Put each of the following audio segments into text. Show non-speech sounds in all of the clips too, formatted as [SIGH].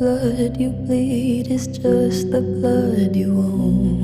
blood you bleed is just the blood you own.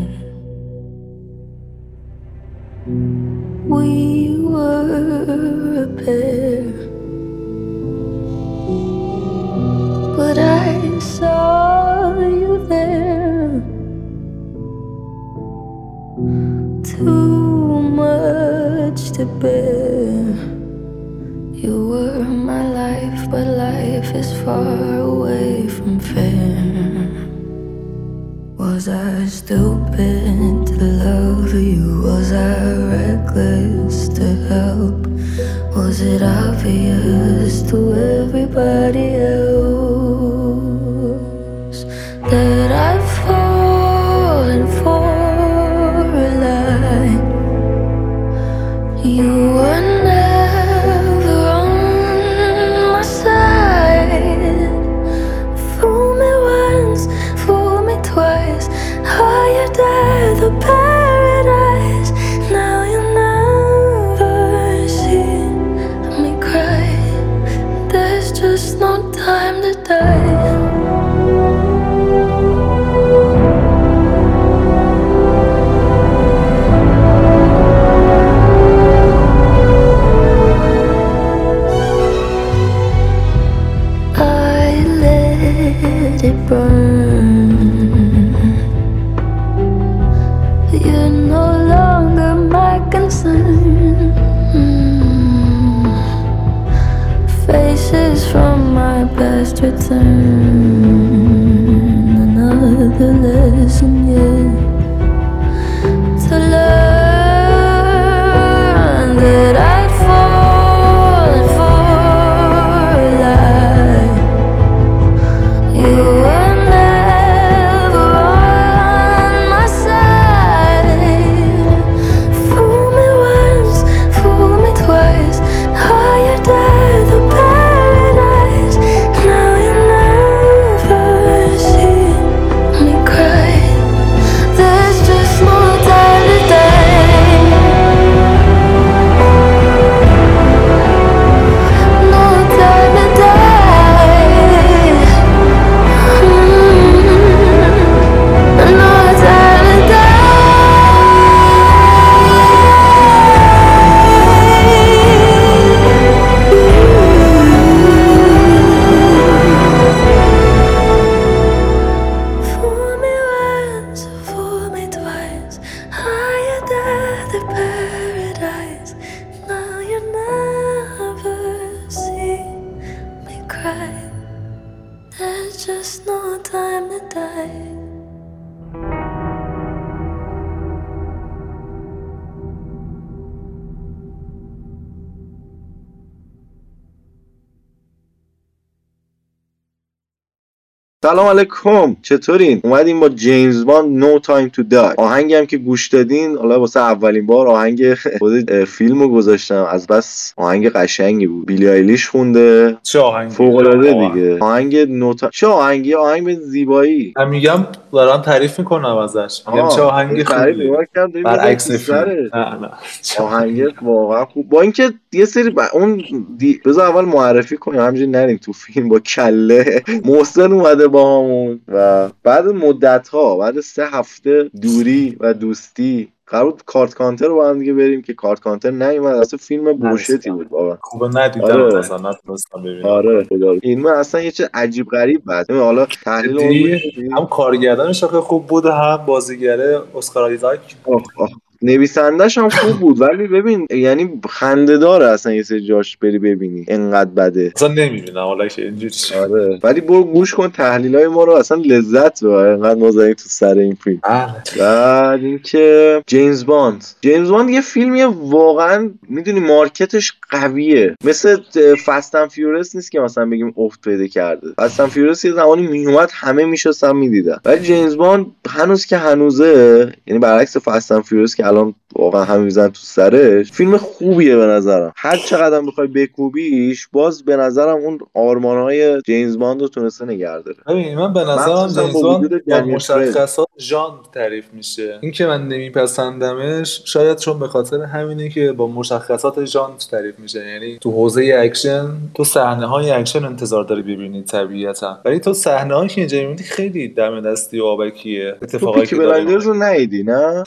سلام علیکم. چطورین؟ اومدیم با جیمز باند No Time to Die آهنگی هم که گوش دادین حالا واسه اولین بار آهنگ [LAUGHS] خود فیلم رو گذاشتم. از بس آهنگ قشنگی بود. بیلی آیلیش خونده. چه آهنگی؟ فوق العاده. دیگه. آهنگ No Ti... چه آهنگی؟ آهنگ به زیبایی. من میگم دارم تعریف می‌کنم ازش. میگم چه آهنگی خوبی برعکس فیلم. نه نه. آهنگ واقعا خوب. با اینکه یه سری ب... اون دی... بذار اول معرفی کنیم. همینجوری نریم تو فیلم با کله. [LAUGHS] محسن اومده با همون و بعد مدت ها بعد سه هفته دوری و دوستی قرار بود کارت کانتر رو با هم دیگه بریم که کارت کانتر نیومد اصلا فیلم بوشتی بود بابا خوبه ندیدم آره. اصلا نتونستم ببینم آره خدا. این اصلا یه چه عجیب غریب بود ببین حالا تحلیل؟ هم کارگردانش خوب بود هم بازیگره اسکار آیزاک. نویسندش هم خوب بود ولی ببین یعنی خنده داره اصلا یه سری جاش بری ببینی انقدر بده. اصلا نمی‌بینم حالا اینجوری. آره. ولی برو گوش کن تحلیل های ما رو اصلا لذت ببر انقدر ما تو سر این فیلم. بله. بعد اینکه جیمز باند. جیمز باند یه فیلمیه واقعا می‌دونی market ش قویه. مثل Fast and Furious نیست که مثلا بگیم افت پیدا کرده. Fast and Furious یه زمانی میومد همه میشستن می‌دیدن. ولی جیمز باند هنوز که هنوزه یعنی برعکس Fast and Furious که الان واقعا همه میزنن تو سرش. فیلم خوبیه به نظرم. هر چقدر بخوای بکوبیش باز به نظرم اون آرمانهای جیمز باند رو تونسته نگه داره. ببین من به نظرم جیمز باند با مشخصات ژانر تعریف میشه. این که من نمیپسندمش شاید چون به خاطر همینه که با مشخصات ژانر تعریف میشه. یعنی تو حوزه اکشن تو صحنه های اکشن انتظار داری ببینی طبیعتا. ولی تو صحنه هایی که اینجا می‌بینی خیلی دم دستی و آبکیه. Peaky که داره Blinders رو [LAUGHS] نه.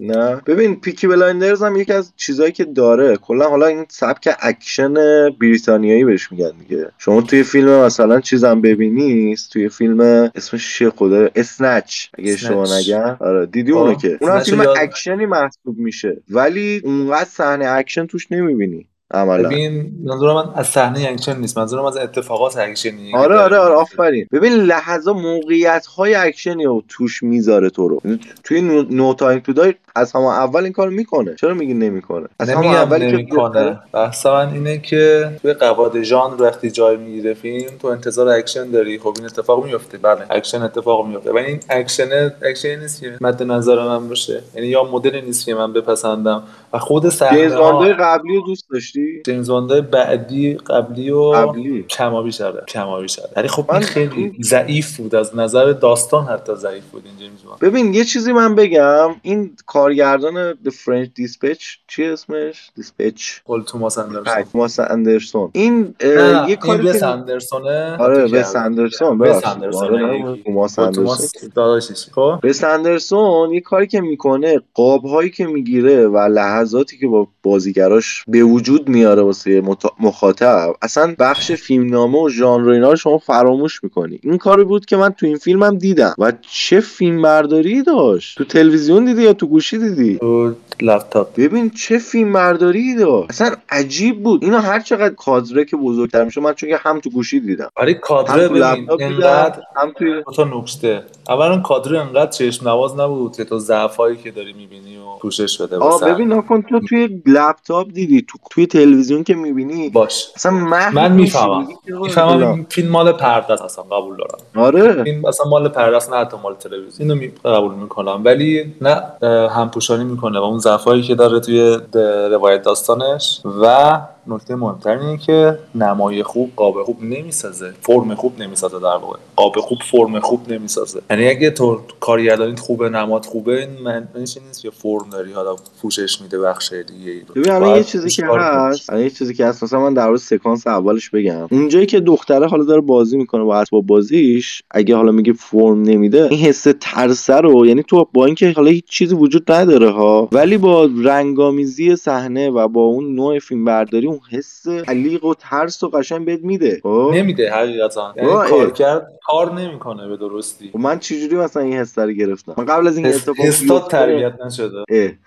نه. ببین Peaky Blinders هم یکی از چیزایی که داره. کلا حالا این سبک اکشن بریتانیایی بهش میگن دیگه. شما توی فیلم مثلا چیزم ببینی توی فیلم اسمش چیه خدا؟ Snatch اگه Snatch. نگم. آره دیدی اونو که؟ رو فیلم اکشنی محسوب میشه. ولی اونقدر صحنه اکشن توش نمی‌بینی عملا. ببین منظور من از صحنه اکشن نیست. منظورم از اتفاقات اکشنی. آره آره آره. آفرین. ببین لحظه موقعیت های اکشنی رو توش می‌ذاره تو رو. توی No Time to Die از همه اول این کار می‌کنه. چرا میگی نمی‌کنه؟ از همه اولی که نمی‌کنه. بحث من اینه که توی قواعد ژانر وقتی جای می‌گیره فیلم تو انتظار اکشن داری. خب این اتفاق میفته بله اکشن اتفاق میفته ولی این اکشن اکشن نیست که مد نظر من باشه. یعنی یا مدل نیست که من بپسندم. و خود صحنه قبلی رو دوست داشتی؟ جیمز بعدی قبلی و قبلی. کمابی شده. کمابی شده. ولی خب من- این خیلی ضعیف بود. از نظر داستان حتی ضعیف بود این جیمز ببین یه چیزی من بگم. این کارگردان The French Dispatch چی اسمش؟ Dispatch پل توماس اندرسون. توماس اندرسون. این یه کاری که اندرسونه. آره کردم. اندرسون ببخشید. اندرسون آره، توماس اندرسون. داداشش. خب؟ وس اندرسون یه کاری که می‌کنه قاب هایی که می‌گیره و لحظاتی که با بازیگراش به وجود میاره واسه مخاطب اصلا بخش فیلمنامه و ژانر اینا رو شما فراموش می‌کنی. این کاری بود که من تو این فیلمم دیدم. و چه فیلم برداری داشت؟ تو تلویزیون دیدی یا تو گوشی دیدی؟ تو لپتاپ ببین چه فیلم برداری داشت اصلا عجیب بود. اینا هر چقدر کادره که بزرگتر میشه من چون که هم تو گوشی دیدم. کادره تو ببین انقدر هم توی تا نکته. اولا کادر انقدر چشم نواز نبود که تو ضعفایی که داری می‌بینی و پوشش بده آ ببین نکن تو توی لپتاپ دیدی تو توی تلویزیون که می‌بینی؟ باش. اصلا من می‌فهمم. می‌فهمم فیلم مال پرده است اصلا قبول دارم. آره. این اصلا مال پرده است نه حتی مال تلویزیون. اینو می- قبول می‌کنم. ولی نه همپوشانی می‌کنه و اون ضعفایی که داره توی روایت داستانش و نکته مهمتر اینه که نمای خوب قاب خوب نمی‌سازه فرم خوب نمی‌سازه در واقع. قاب خوب فرم خوب نمی‌سازه. یعنی اگه تو کارگردانیت خوبه نماد خوبه این معنیش نیست که فرم داری حالا پوشش میده بخش دیگه ای. رو ببین یه چیزی که. هست یه چیزی که هست مثلا من در مورد سکانس اولش بگم. اونجایی که دختره حالا داره بازی می‌کنه با اسباب بازیش اگه حالا میگه فرم نمیده این حس ترسه رو یعنی تو با اینکه حالا هیچ چیزی وجود نداره ها ولی با رنگامیزی صحنه و با اون نوع فیلم برداری اون حس علیق و ترس و قشنگ بهت میده. خب؟ نمیده حقیقتا. یعنی وای. کار کرد کار نمی‌کنه به درستی. خب من چجوری مثلا این حس رو گرفتم؟ من قبل از این اتفاق بیفته تربیت نشده. [LAUGHS]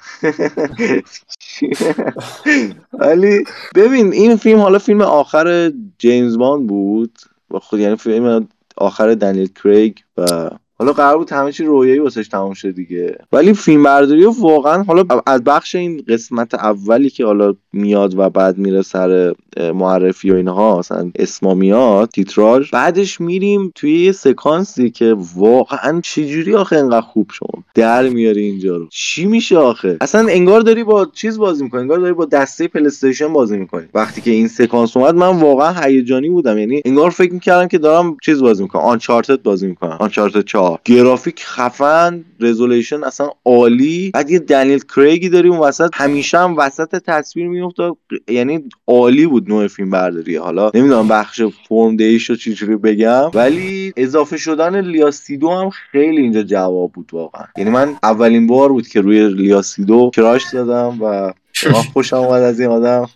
ولی ببین این فیلم حالا فیلم آخر جیمز باند بود. و خود یعنی فیلم آخر دنیل کریگ و حالا قرار بود همه چی رویایی واسش تمام شه دیگه. ولی فیلم برداری واقعا حالا از بخش این قسمت اولی که حالا میاد و بعد میره سر معرفی و اینها مثلا اسما میاد تیتراژ بعدش میریم توی یه سکانسی که واقعا چجوری آخه انقدر خوب شما در میاری اینجا رو؟ چی میشه آخه؟ اصلا انگار داری با چیز بازی می‌کنی انگار داری با دسته پلیستیشن بازی می‌کنی. وقتی که این سکانس اومد من واقعا هیجانی بودم. یعنی انگار فکر می‌کردم که دارم چیز بازی می‌کنم آنچارتد بازی می‌کنم آنچارتد 4 گرافیک خفن رزولوشن اصلا عالی. بعد یه دنیل کریگی داری اون وسط. همیشه هم وسط تصویر میفته یعنی عالی بود نوع فیلم برداری. حالا نمی‌دونم بخش فرم دیش رو چجوری بگم. ولی اضافه شدن لیاسیدو هم خیلی اینجا جواب بود واقعا. یعنی من اولین بار بود که روی لیاسیدو کراش زدم و واقعا [LAUGHS] خوشم اومد از این آدم.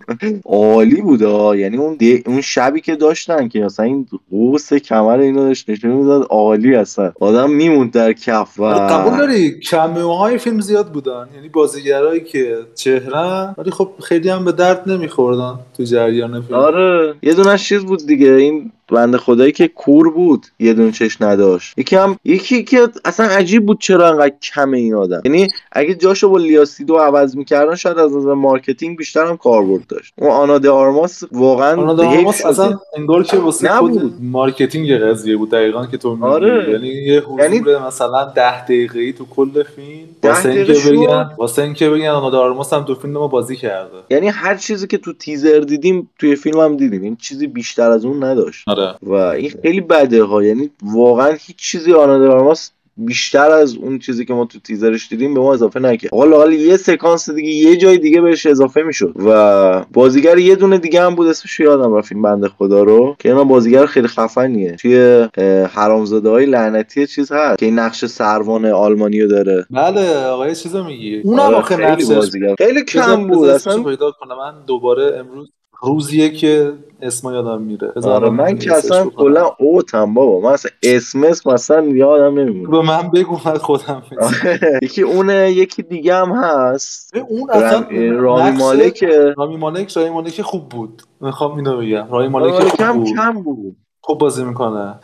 عالی بود. یعنی اون دی- اون شبی که داشتن که مثلا این قوس کمر اینو داشت نشون می‌داد عالی هستن. آدم میموند در کف و آره، قبول داری؟ کمیوهای فیلم زیاد بودن. یعنی بازیگرایی که چهره ولی خب خیلی هم به درد نمیخوردن تو جریان فیلم. آره. یه دونش چیز بود دیگه. این بنده خدایی که کور بود یه دونه چش نداشت یکی هم یکی که اصلا عجیب بود چرا انقدر کم این آدم یعنی اگه جاشو با لئا سیدو رو عوض می‌کردن شاید از نظر marketing بیشتر هم کاربرد داشت اون آنا د آرماس واقعا آنا د آرماس شد. اصلا انگار که واسه نبود. خود marketing قضیه بود دقیقا که تو میگی آره. یعنی یه حضور یعنی- مثلا ده دقیقه ای تو کل فیلم ده واسه اینکه. بگن واسه اینکه بگن آنا د آرماس هم تو فیلم ما بازی کرده یعنی هر چیزی که تو تیزر دیدیم توی فیلم هم دیدیم این چیزی بیشتر از اون نداشت آره و این خیلی بده ها. یعنی واقعا هیچ چیزی آنا د آرماس بیشتر از اون چیزی که ما تو تیزرش دیدیم به ما اضافه نکرد. حالا حالا یه سکانس دیگه یه جای دیگه بهش اضافه می‌شد و بازیگر یه دونه دیگه هم بود اسمش رو یادم رفت این بنده خدا رو که اینا بازیگر خیلی خفنیه. توی حرامزاده های لعنتی چیز هست که این نقش سروان آلمانی رو داره. بله آقای چیزو میگی. اونم آره، آخه خیلی بازیگر. خیلی کم بود اصلا. پیدا کنم. من دوباره امروز روزیه که اسم یادم میره. آره من که اصلا. کلا اوتم بابا. من اصلا اسم اسم اصلا یادم نمیمونه. به من بگو من خودم [LAUGHS] یکی اونه یکی دیگه هم هست. اون اصلا رامی مالک. رامی مالک رامی مالک خوب بود. می‌خوام اینو بگم. رامی مالک خوب هم بود. کم بود. خوب بازی می‌کنه.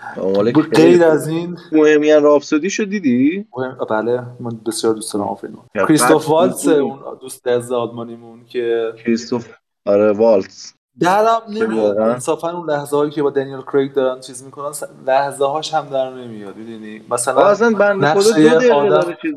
غیر. از این بوهمیان راپسودی شو دیدی؟ مهم- بله من بسیار دوست دارم یا کریستوف بود. اون دوست از آلمانیمون که کریستوف آره والتس درم نمیاد؟ انصافا اون لحظه هایی که با دنیل کریگ دارن چیز می‌کنن لحظه هاش هم در نمیاد می‌دونی؟ مثلا اصلا بنده خدا دو دقیقه چیز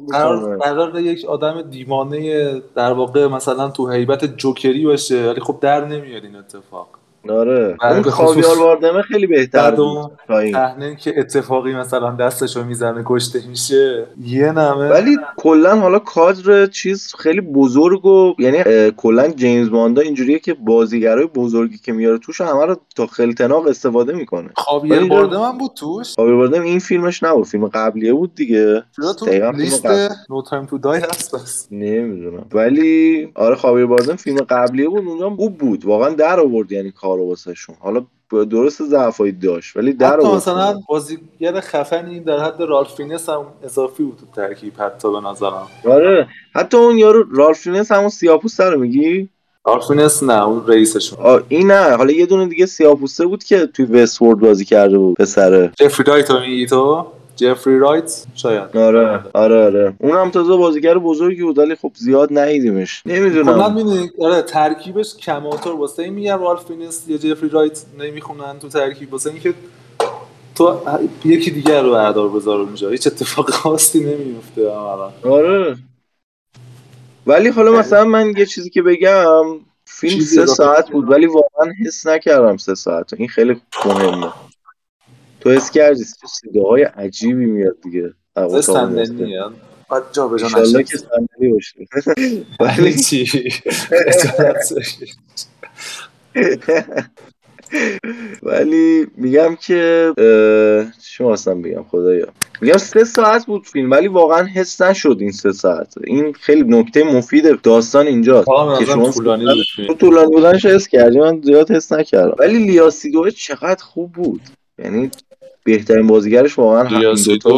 قرار یک آدم دیوانه در واقع مثلا تو هیبت جوکری باشه ولی خب در نمیاد این اتفاق. آره. بعد اون خاویار باردمه خیلی بهتر بود صحنه که اتفاقی مثلا دستشو می‌زنه کشته میشه یه نمه. ولی کلا حالا کادر چیز خیلی بزرگ و یعنی کلا جیمز باندا اینجوریه که بازیگرای بزرگی که میاره توش همه رو تا خرتناق استفاده می‌کنه. خاویر باردم هم بود توش. خاویر باردم این فیلمش نبود فیلم قبلیه بود دیگه. تو لیست No Time to Die هست بس. نمی‌دونم. ولی آره خاویر باردم فیلم قبلیه بود اونجا خوب بود. واقعا در آورد یعنی کارو واسهشون. حالا درست ضعفایی داشت ولی در حتی مثلا بازیگر خفنی در حد رالف فینس هم اضافی بود تو ترکیب حتی به نظرم. آره. حتی اون یارو رالف فینس همون سیاپوسته رو میگی؟ رالف فینس نه اون رئیسشون. این نه. حالا یه دونه دیگه سیاپوسته بود که توی Westworld بازی کرده بود پسره. جفری رایت رو میگی تو؟ جفری رایت شاید. آره آره آره. اونم تازه بازیگر بزرگی بود ولی خب زیاد ندیدیمش. نمی‌دونم. می‌دونی آره ترکیبش آماتوره واسه این میگم. رالف فینس یا جفری رایت نمی‌خونن تو ترکیب. واسه اینکه تو یکی دیگر رو بردار بذار اونجا. هیچ اتفاق خاصی نمیفته آره. ولی حالا مثلا من یه چیزی که بگم فیلم سه ساعت بود ولی واقعا حس نکردم سه ساعت. این خیلی مهمه تو حس کردی صداهای عجیبی میاد دیگه صندلی. میاد. بعد جا به جا ایشالله که نشه صندلی باشه. [LAUGHS] ولی چی. ولی میگم که چی خواستم بگم خدایا؟ میگم سه ساعت بود فیلم ولی واقعا حس نشد این سه ساعت. این خیلی نکته مفید داستان اینجاست که شما طولانی بود. تو طولانی بودنش حس کردی. من زیاد حس نکردم. ولی لیاسیدو چقدر خوب بود. یعنی بهترین بازیگرش واقعا همین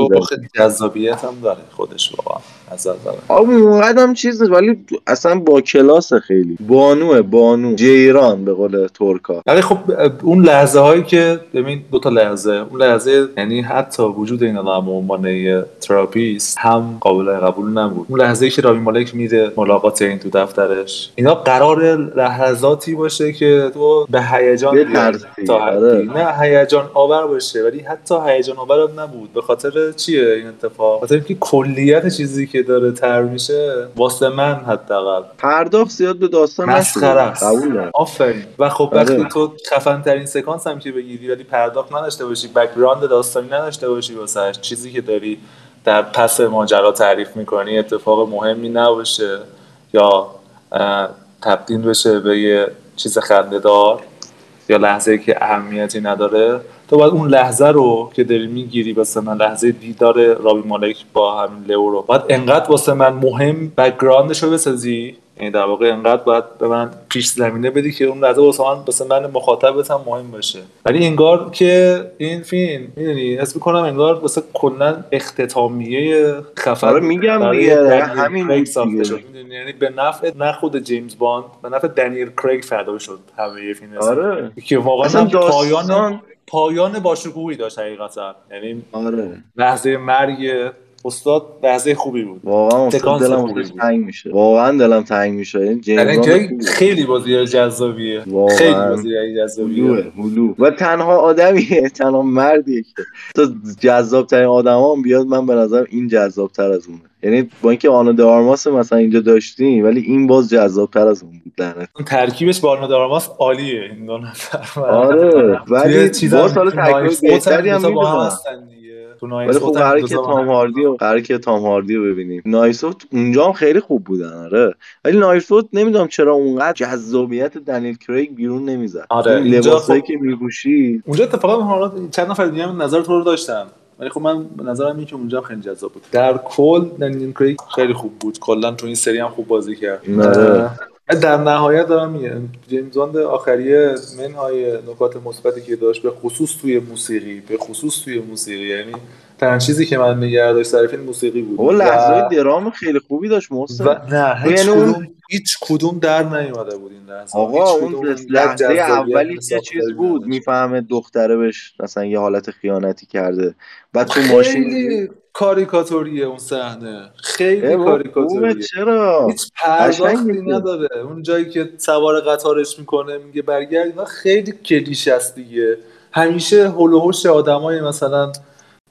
بود خیلی جذابیت هم داره خودش واقعا. از نظر. آب اونقدر چیز نیست ولی اصلا با کلاس خیلی. بانوه بانو. جیران به قول ترکا. ولی خب اون لحظه هایی که ببین دو تا لحظه. اون لحظه یعنی حتی وجود این آدم به عنوان therapist هم قابل قبول نبود. اون لحظه ای که رابی مالک میره ملاقات این تو دفترش اینا قراره لحظاتی باشه که تو به هیجان تا حدی. آره. نه هیجان آور باشه ولی حتی هیجان آور هم نبود. به خاطر چیه این اتفاق؟ به خاطر اینکه کلیت چیزی که داره تر میشه واسه من حداقل. پرداخت زیاد به داستان مسخره است. قبول آفرین. و خب آره. وقتی تو خفن ترین سکانس هم که بگیری ولی پرداخت نداشته باشی background داستانی نداشته باشی واسه چیزی که داری در پس ماجرا تعریف می‌کنی اتفاق مهمی نباشه یا تبدیل بشه به یه چیز خندهدار یا لحظه که اهمیتی نداره. تو باید اون لحظه رو که داری می‌گیری واسه من لحظه دیدار رابی مالک با همین لئو رو باید انقدر واسه من مهم بک‌گراندش رو بسازی؟ یعنی در واقع انقدر باید به من پیش زمینه بدی که اون لحظه واسه من واسه من مخاطبت هم مهم باشه. ولی انگار که این فیلم می‌دونی حس می‌کنم انگار واسه کلا اختتامیه خفن آره میگم دیگه، همین ساخته. شد یعنی به نفع نه خود جیمز باند به نفع دنیل کریگ فدا شد همه فیلم آره. که واقعا پایان پایان باشکوهی داشت حقیقتا. یعنی آره. لحظه مرگ استاد لحظه خوبی بود. واقعا استاد دلم. تنگ میشه. واقعا دلم تنگ میشه. این جیمز یعنی. خیلی بازی جذابیه. خیلی بازی جذابیه. هلو. و تنها آدمیه تنها مردیه که. تا جذاب ترین آدم هم بیاد من به نظرم این جذاب تر از اونه. یعنی با اینکه آنا د آرماس مثلا اینجا داشتیم ولی این باز جذاب تر از اون بود لعنت. اون ترکیبش با آرنادارماس عالیه. این دو نفر. آره ولی باز حالا تو تکلیف نایف بهتری هم دوتا با هم می‌دونم. تو اوت هم قراره که تام هم هاردی و قراره که تام هاردی رو ببینیم. نایسوت اونجا هم خیلی خوب بودن آره. ولی نایسوت نمی‌دونم چرا اونقدر جذابیت دنیل کریگ بیرون نمی‌زد. آره، لباسایی خب- که میپوشی. اونجا اتفاقا حالا چند نفر دیگه هم نظر تو رو داشتن. ولی خب من به نظرم این که اونجا هم خیلی جذاب بود. در کل دنیل کریگ خیلی خوب بود. کلا تو این سری هم خوب بازی کرد. آره. در نهایت دارم میگم جیمز واند آخریه منهای نکات مثبتی که داشت به خصوص توی موسیقی به خصوص توی موسیقی یعنی تنها چیزی که من نگه داشت سر فیلم موسیقی بود. او لحظه و- درام خیلی خوبی داشت محسن. و نه هیچ یعنی اون- کدوم هیچ کدوم در نیومده بود این لحظه. آقا اون لحظه اولی که چیز بود. می‌فهمه دختره بهش مثلا یه حالت خیانتی کرده. بعد تو ماشین کاریکاتوریه اون صحنه. خیلی کاریکاتوریه. چرا؟ هیچ پرداختی. نداره. اون جایی که سوار قطارش می‌کنه میگه برگرد. اینا خیلی کلیش است دیگه. همیشه هول و هوش آدمای مثلا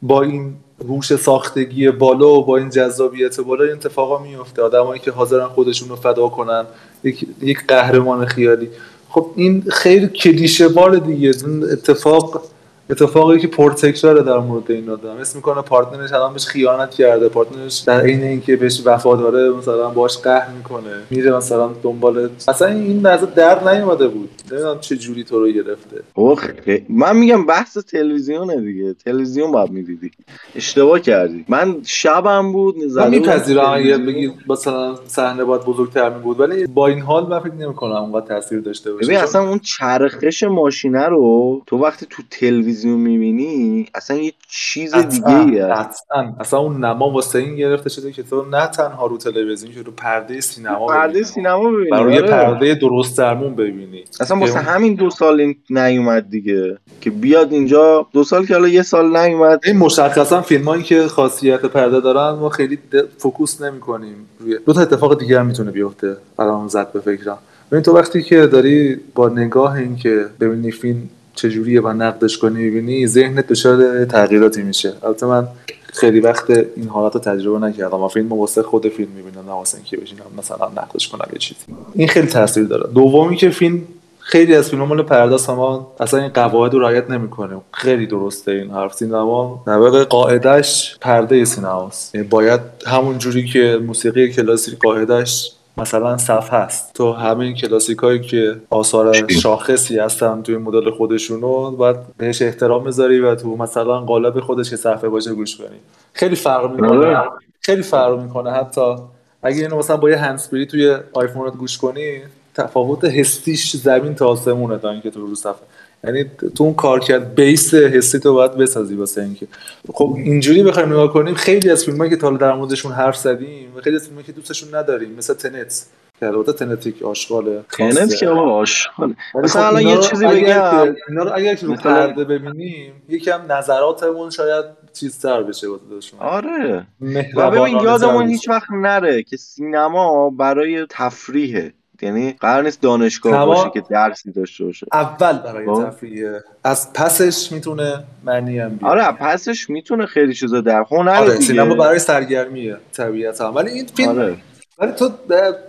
با این هوش ساختگی بالا و با این جذابیت بالا این اتفاقا میفته آدمایی که حاضرن خودشون رو فدا کنن. یک, یک قهرمان خیالی. خب این خیلی کلیشه بار دیگه. اتفاق اتفاقی که پرتکراره در مورد این آدم. اسم می‌کنه پارتنرش الان بهش خیانت کرده. پارتنرش در عین اینکه بهش وفاداره مثلا باش قهر می‌کنه. میره مثلا دنبال اصلا این لحظه در نیومده بود. نمی‌دونم چه جوری تو رو گرفته. اوه من میگم بحث تلویزیونه دیگه. تلویزیون باید می‌دیدی. اشتباه کردی. من شبم بود من بودم میپذیرم اگه. بگی مثلا صحنه باید بزرگتر می بود ولی با این حال من فکر نمی‌کنم اونقدر تاثیر داشته باشه. ببین اصلا اون چرخش ماشینه رو تو وقتی تو تلویزیون می‌بینی اصلا یه چیز دیگه هست قطعاً. اصلا اون نما واسه این گرفته شده که تو نه تنها رو تلویزیون که رو پرده سینما پرده سینما ببینی برای یه آره. پرده درست درمون ببینی. اصلا واسه همین دو سال این نیومد دیگه که بیاد اینجا دو سال که حالا یه سال نیومد. این مشخصا فیلم هایی که خاصیت پرده دارن ما خیلی فوکوس نمی کنیم روی دو تا اتفاق دیگه هم می‌تونه بیفته. الان زد به فکرم. ببین تو وقتی که داری با نگاه این که ببینی فیلم چجوریه و نقدش کنی می‌بینی ذهنت دچار تغییراتی میشه. البته من خیلی وقت این حالت رو تجربه نکردم. من فیلم واسه خود فیلم می‌بینم نه واسه اینکه بشینم مثلا نقدش کنم یه چیزی. این خیلی تاثیر داره. دومی که فیلم خیلی از فیلم مال ما اصلا این قواعد رو رعایت نمی‌کنه. خیلی درسته این حرف. سینما واقع قاعدش پرده سینماست. یعنی باید همون جوری که موسیقی کلاسیک قاعدش مثلا صف هست. تو همین کلاسیک هایی که آثار شاخصی هستن توی مدل خودشونو باید بهش احترام بذاری و تو مثلا قالب خودش که صفحه باشه گوش کنی. خیلی فرق می‌کنه. آره. خیلی فرق می‌کنه حتی. اگه اینو مثلا با یه هندزفری توی آیفونت گوش کنی تفاوت حسیش زمین تا آسمونه تا اینکه تو رو صفحه. یعنی تو اون کار کرد بیس حسی تو باید بسازی واسه اینکه. خب اینجوری بخوایم نگاه کنیم خیلی از فیلمایی که تا حالا در موردشون حرف زدیم و خیلی از فیلمایی که دوستشون نداریم مثل تنت. که البته تنت یک آشغاله تنت. که آقا آشغاله. مثلا خب الان یه چیزی بگم. اینا رو اگر که رو پرده ببینیم یکم نظراتمون شاید چیزتر بشه واسه آره. و ببین تر یادمون. هیچ وقت نره که سینما برای تفریحه. یعنی قرار نیست دانشگاه باشه که درسی داشته باشه. اول برای خب. تفریحه از پسش می‌تونه معنی هم بیاره. آره پسش می‌تونه خیلی چیزا در هنر آره سینما برای سرگرمیه طبیعتا. ولی این فیلم آره. ولی تو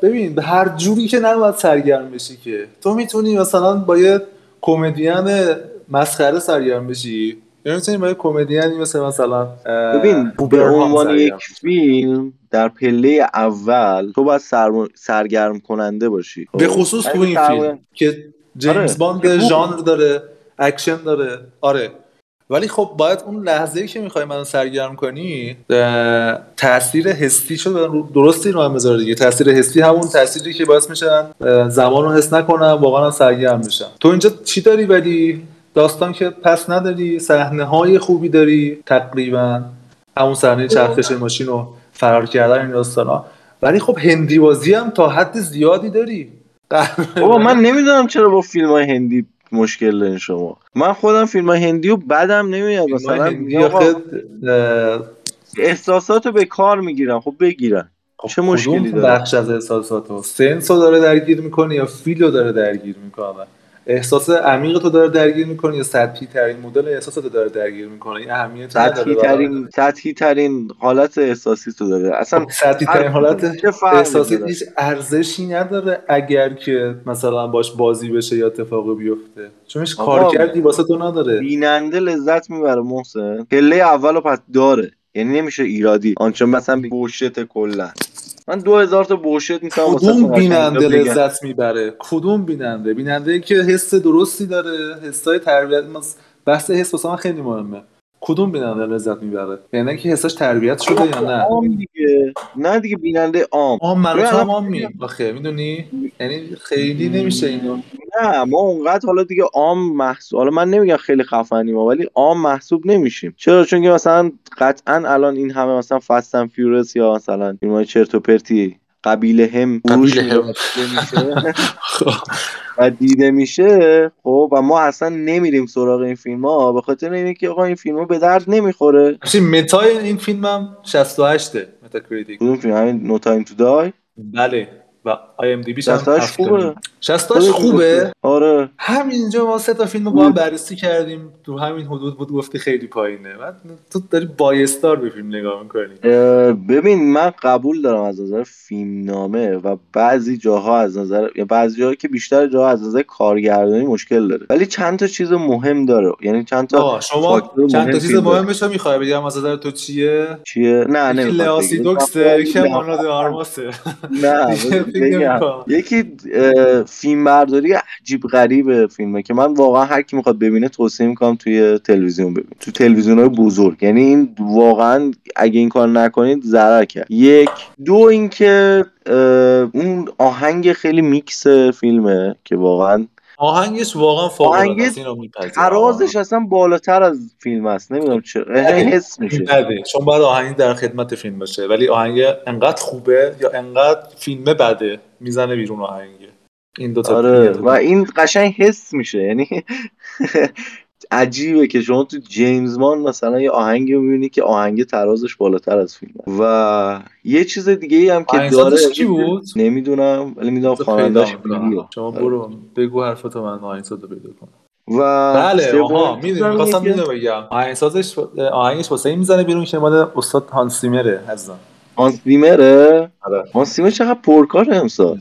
ببین به هر جوری که نباید سرگرم بشی که. تو می‌تونی مثلا با یه کمدین مسخره سرگرم بشی. یا می‌تونی با یه کمدیانی مثل مثلا ببین به عنوان یک. فیلم در پله اول تو باید سرم- سرگرم کننده باشی خب؟ به خصوص تو اگه این سرم- فیلم که جیمز آره. باند خوب. ژانر داره اکشن داره آره ولی خب باید اون لحظه ای که می‌خوای منو سرگرم کنی تاثیر حسی شو درست این رو هم بذاره دیگه تاثیر حسی همون تاثیری که باعث میشن اه، زمان رو حس نکنم واقعا سرگرم بشم تو اینجا چی داری ولی داستان که پس نداری صحنه های خوبی داری تقریبا. همون صحنه چرخش ماشین و فرار کردن این داستانا. ولی خب هندی بازی هم تا حد زیادی داری. بابا من نمی‌دونم چرا با فیلم های هندی مشکل دارین شما. من خودم فیلم هندی و بدم نمیاد. مثلا احساسات رو به کار می‌گیرن. خب بگیرن. چه مشکلی داره؟ بخش از احساساتو؟ سنس رو داره درگیر می‌کنه یا فیل رو داره درگیر می‌کنه؟ احساس عمیق تو داره درگیر می‌کنه یا سطحی ترین مدل احساس رو داره درگیر می‌کنه؟ این نداره سطحی ترین سطحی ترین حالت احساسی تو داره. اصلا خب، سطحی ترین حالت احساسی؟ هیچ ارزشی نداره اگر که مثلا باش بازی بشه یا اتفاقی بیفته. چون هیچ آقا، کارکردی واسه تو نداره. بیننده لذت می‌بره محسن. پله اول رو پس داره. یعنی نمیشه ایرادی. آنچه مثلا بوشت کلا. من دو هزار تا بوشت می‌تونم کدوم بیننده لذت می‌بره؟ کدوم بیننده؟ بیننده که حس درستی داره حسای تربیت بحث حس واسه من خیلی مهمه. کدوم بیننده لذت می‌بره؟ یعنی که حساش تربیت شده یا نه؟ عام دیگه. نه دیگه بیننده عام آم من هم آمیم آخه می‌دونی؟ یعنی خیلی نمیشه اینو. نه ما اونقدر حالا دیگه عام محسوب حالا من نمیگم خیلی خفنیم ولی عام محسوب نمیشیم. چرا؟ چون که مثلا قطعا الان این همه مثلا Fast and Furious یا مثلا این چرت و پرتی قبیله هم قبیله هم. و دیده میشه. [LAUGHS] و دیده میشه خب و ما اصلا نمیریم سراغ این فیلم ها. به خاطر اینه که آقا این فیلم ها به درد نمی‌خوره. متای این فیلم هم 68 متا کریتیک کدوم فیلم همین No Time to Die بله. و IMDb یش هم 68 هفت خوبه. داریم. 68 خودت خوبه. می‌گفتی. آره. همینجا ما سه تا فیلم رو با هم بررسی کردیم. تو همین حدود بود گفتی خیلی پایینه. بعد تو داری بایستار به فیلم نگاه می‌کنی. ببین من قبول دارم از نظر فیلم نامه و بعضی جاها از نظر یا بعضی جاها که بیشتر جاها از نظر کارگردانی مشکل داره. ولی چند تا چیز مهم داره. یعنی چند تا شما چند تا چیز. مهمش رو می‌خوای بگم از نظر تو چیه؟ چیه؟ نه یکی هم بگم. آناد آرماسه. نه [LAUGHS] بگم. یکی فیلم برداری عجیب غریب فیلمه که من واقعا هر کی می‌خواد ببینه توصیه می‌کنم توی تلویزیون ببین تو تلویزیون های بزرگ. یعنی این واقعا اگه این کار نکنید ضرر کرد. یک. دو اینکه اون آهنگ خیلی میکس فیلمه که واقعا آهنگش واقعا فوق العاده ترازش اصلا بالاتر از فیلم است نمی‌دونم چرا بله. حس میشه. بده چون باید آهنگ در خدمت فیلم باشه ولی آهنگ انقدر خوبه یا انقدر فیلم بده می‌زنه بیرون آهنگ. این دو تا آره و این قشنگ حس میشه یعنی [LAUGHS] عجیبه که شما تو جیمز مان مثلا یه آهنگی رو می‌بینی که آهنگ ترازش بالاتر از فیلم و یه چیز دیگه ای هم که داره کی بود؟ نمی‌دونم ولی می‌دونم خواننده‌اش. شما برو بگو حرفتو من آهنگساز رو پیدا کنم. و بله آها می‌خواستم که اینو بگم. آهنگسازش آهنگش واسه این می‌زنه بیرون که مال استاد هانس زیمره عزیزم. هانس زیمره؟ آره. هانس زیمر چقدر پرکاره امسال.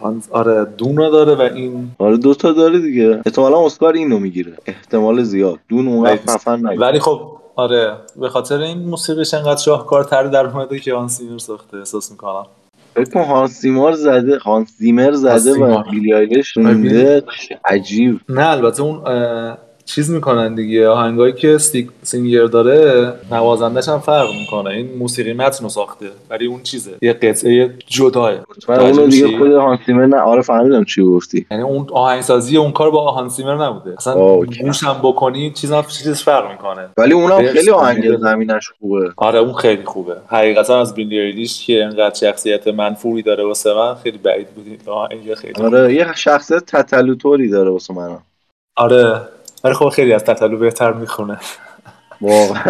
هانس آره دون رو داره و این آره دوتا داره دیگه. احتمالا اسکار اینو می‌گیره. احتمال زیاد. دون اونقدر ولی- خفن نگه ولی خب آره به خاطر این موسیقیش انقدر شاهکارتر در اومده که هانس زیمر ساخته. احساس می‌کنم. فکر کن هانس زیمر زده هانس زیمر زده و. بیلی آیلش عجیب. نه البته اون چیز می‌کنن دیگه. آهنگایی که سینگر داره نوازندش هم فرق می‌کنه. این موسیقی متن رو ساخته ولی اون چیزه. یه قطعه جداه من اونو دیگه خود هانس زیمر نه. آره فهمیدم چی گفتی. یعنی اون آهنگسازی اون کار با هانسیمر نبوده. اصلا. گوش هم بکنی چیزا چیزش فرق می‌کنه. ولی اونم خیلی آهنگ. زمینش خوبه. آره اون خیلی خوبه. حقیقتا از بیلی ایلیش که انقدر شخصیت منفوری داره واسه من خیلی بعید بودی. آهنگ خیلی. آره یه شخصیت تتلوتوری داره واسه من آره. ولی خب خیلی از تتلو بهتر می‌خونه واقعا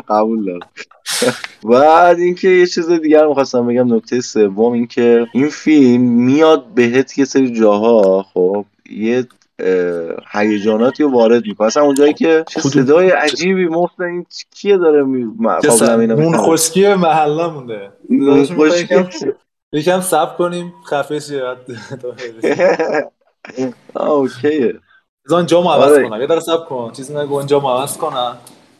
[LAUGHS] قبول دارم بعد اینکه یه چیز دیگر می‌خواستم بگم نکته سوم اینکه این فیلم میاد بهت یه سری جاها خب یه هیجاناتی رو وارد می‌کنه اصلا اونجایی که چه؟ صدای عجیبی محسن این کیه داره می... می‌کنه؟ خشکی محله مونده. یکم سب کنیم خفه. [LAUGHS] آه، اوکیه بذار اینجامو عوض آره. کنم. یه دقیقه سب کن. چیزی نگو اینجامو عوض کنم.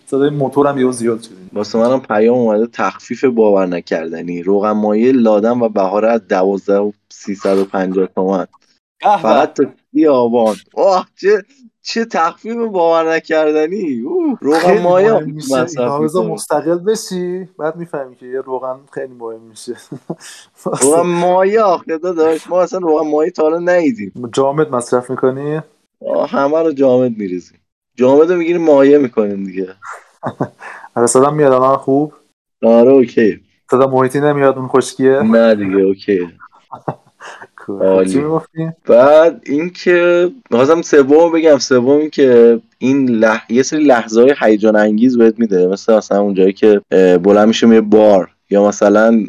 صدای موتورم یهو زیاد شده واسه منم پیام اومده تخفیف باور نکردنی. روغن مایه لادم و بهاره از دوازده و سیصد و پنجاه تومن. فقط تا سی آبان. آه چه چه تخفیف باور نکردنی. اوه، روغن مایه مصرف می‌کنه. مستقل بشی. بعد می‌فهمی که یه روغن خیلی مهم میشه روغن مایه آخه داداش. ما اصلا روغن مایه تا حالا ندیدیم. جامد مصرف می‌کنی؟ همه رو جامد میریزیم جامد رو می‌گیریم مایع می‌کنیم دیگه. [LAUGHS] آره صدا میاد الان؟ خوب؟ آره okay. صدا محیطی نمیاد اون خشکیه؟ نه دیگه okay؟ [LAUGHS] بعد اینکه می‌خواستم سوم بگم سوم این که این لح... یه سری لحظه های هیجان انگیز بهت میده. مثل مثلا اونجایی که اه، بلند میشه یه بار. یا مثلا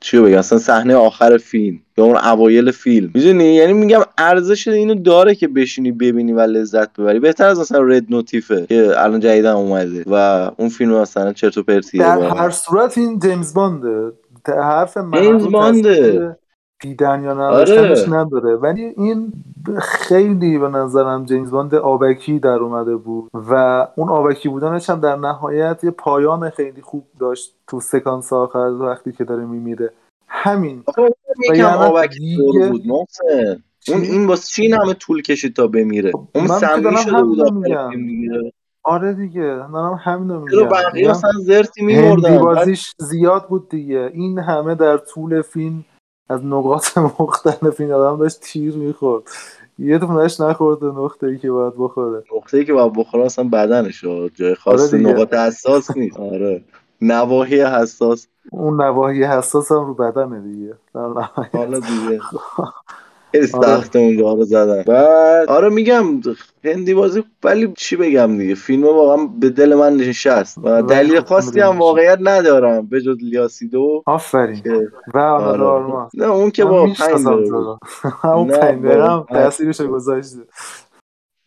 چی رو بگم مثلا صحنه آخر فیلم یا اون اوایل فیلم می‌دونی یعنی میگم ارزش اینو داره که بشینی ببینی و لذت ببری بهتر از مثلا Red Notice ه که الان جدیدن اومده و اون فیلم مثلا چرت و پرتیه در. هر صورت این جیمز بانده حرف من جیمز بانده. دیدن یا آره. نداشتنش نداره ولی این خیلی به نظرم جیمز باند آبکی در اومده بود و اون آبکی بودنش هم در نهایت یه پایان خیلی خوب داشت تو سکانس آخر وقتی که داره میمیره. همین. اون یکم یعنی آبک دیگه- بود محسن. اون؟ این واسه چی این همه طول کشید تا بمیره؟ اون من که سمی شده بود آره دیگه دارم همینو میگم. بقیه مثلا زرتی میمردن؟ بازیش زیاد بود دیگه. این همه در طول فیلم از نقاط [LAUGHS] مختلف این آدم داشت تیر می‌خورد. یه دونش نخورده نقطه ای که باید بخوره. نقطه ای که باید بخوره اصلا بدنش. جای خاص آره. نقاط حساس نیست. [LAUGHS] آره. نواحی حساس. اون نواحی حساس هم رو بدنه دیگه. حالا دیگه. خیلی آره. اونجا رو زدن. بعد آره میگم هندی بازی ولی چی بگم دیگه فیلم واقعا به دل من نشست. و ولی دلیل خب خاصی هم. واقعیت ندارم به جز لیاسیدو. آفرین. که و آره. نه اون که با پنج. [LAUGHS] همون پنج واقعا. تاثیرش گذاشته.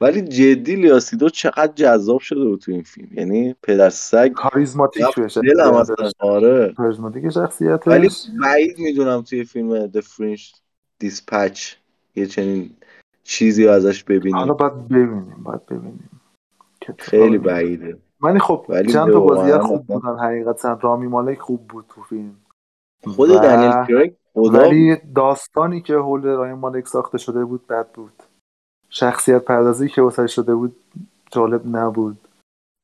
ولی جدی لیاسیدو چقدر جذاب شده بود تو این فیلم. یعنی پدر سگ کاریزماتیک بشه دلم اصلا. آره. کاریزماتیک ولی شخصیتش بعید می‌دونم توی فیلم The French Dispatch یه چنین چیزی ازش ببینیم. حالا باید ببینیم باید ببینیم. خیلی بعیده. ولی خب ولی چند تا بازیگر واقعاً خوب بودن. حقیقتا رامی مالک خوب بود تو فیلم. خود و- دنیل بود. ولی داستانی که حول رامی مالک ساخته شده بود بد بود. شخصیت پردازی که واسه شده بود جالب نبود.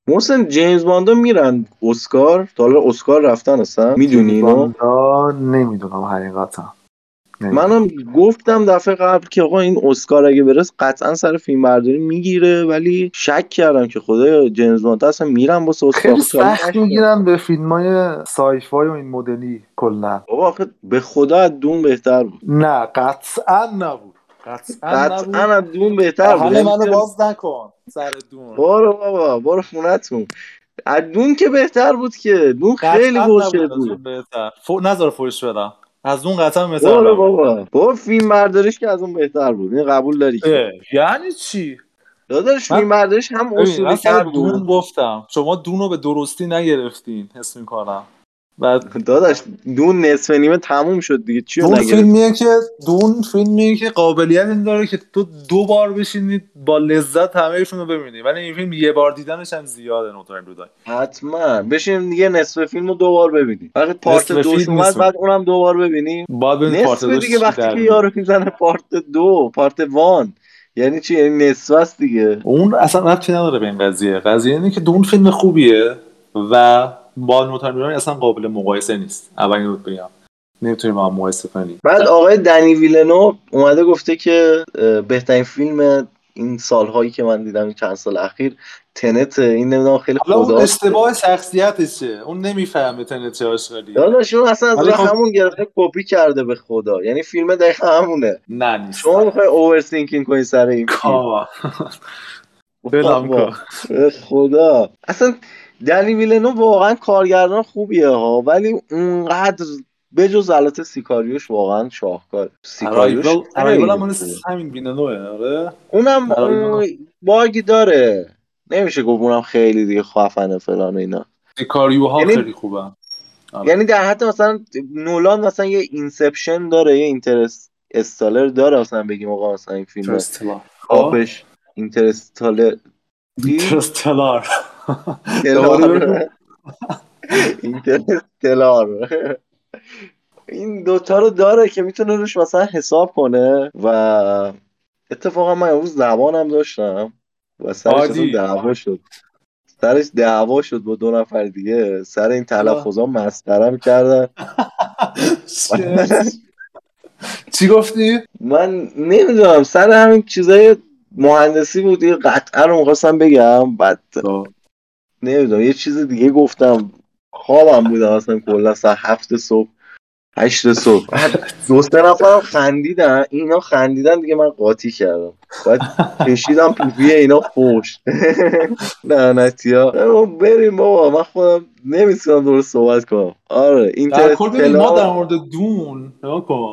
محسن جیمز باندا میرن اسکار؟ تا حالا اسکار رفتن اصلا؟ می‌دونی اینو؟ نمی‌دونم حقیقتا. منم گفتم دفعه قبل که آقا این اسکار اگه برس قطعا سر فیلم برداری می‌گیره ولی شک کردم که خدای جیمز باند اصلا میرن واسه اسکار. خیلی خب حالا سخت. می‌گیرن به فیلم های سایفای و این مدلی کلا. بابا آخه به خدا از دون بهتر بود. نه قطعا نبود. قطعا نبود. قطعا از دون بهتر بود. دهن یعنی منو باز نکن سر دون. برو بابا برو خونتون. از دون که بهتر بود که. دون خیلی بود. نظر فوش بدم. از اون قطعا نبود بابا. بابا فیلم برداریش که از اون بهتر بود. این قبول داری که؟ یعنی چی؟ داداش من- فیلم برداریش هم اصولی تر دون بود. گفتم. شما دون رو به درستی نگرفتین حس می‌کنم. بعد داداش دون نصف نیمه تموم شد دیگه. چی رو دون فیلمیه که دون فیلمیه که قابلیت این داره که تو دو بار بشینید با لذت همهشون رو ببینی. ولی این فیلم یه بار دیدنش هم زیاده نوتایم رودای. حتما. بشین دیگه نصف فیلم رو دوبار ببینیم. وقتی پارت دوش فیلم اومد. بعد اونم ببینیم. باید ببینید پارت نصف دوش دیگه چی وقتی که. یارو می‌زنه پارت دو پارت وان. یعنی چی؟ یعنی نصف است دیگه. اون اصلا ربطی نداره به این قضیه. قضیه اینه که دون فیلم خوبیه و با رودای اصلا قابل مقایسه نیست. اولین رو بگم. نمی‌تونیم با هم مقایسه کنیم. بعد آقای دنی ویلنو اومده گفته که بهترین فیلم این سالهایی که من دیدم این چند سال اخیر تنت این نمی‌دونم خیلی حالا اون خدا اشتباه شخصیتشه. اون نمی‌فهمه تنت چه آشغالیه داداش اون اصلا از خب- همون گرفته کپی کرده به خدا. یعنی فیلم دقیقا همونه. نه نیست. شما می‌خوای overthinking کنی سر این فیلم. به خدا. اصلا دنی ویلنو واقعا کارگردان خوبیه ها ولی اونقدر بجز البته سیکاریوش واقعا شاهکار. سیکاریوش ارایول هم خوبه. همین آره؟ اونم باگی داره. نمیشه گفت اونم خیلی دیگه خفنه فلان و اینا. کاریوها یعنی- خیلی خوبن. آره. یعنی در حد مثلا نولان مثلا یه اینسپشن داره یه اینترست استالر داره مثلا بگیم آقا مثلا این فیلم آپش اینترستالر؟ اینترستلار تلار این دوتا رو داره که می‌تونه روش مثلا حساب کنه و اتفاقا من امروز زبانم داشتم و سرش. دعوا شد. سرش دعوا شد با دو نفر دیگه. سر این تلفظا مسخرم کردن. [LAUGHS] چی گفتی؟ من نمی‌دونم. سر همین چیزای مهندسی بود. یه قطعا رو می‌خواستم بگم بعد نمی‌دونم یه چیز دیگه گفتم. خوابم بودم اصلا کلا ساعت هفت صبح هشت صبح. دو سه نفرم خندیدن اینا خندیدن دیگه من قاطی کردم. بعد کشیدم پیپی اینا خوش [LAUGHS] لعنتی ها. بریم بابا من خودم نمی‌تونم درست صحبت کنم. آره در اینترنت کل ما در مورد دون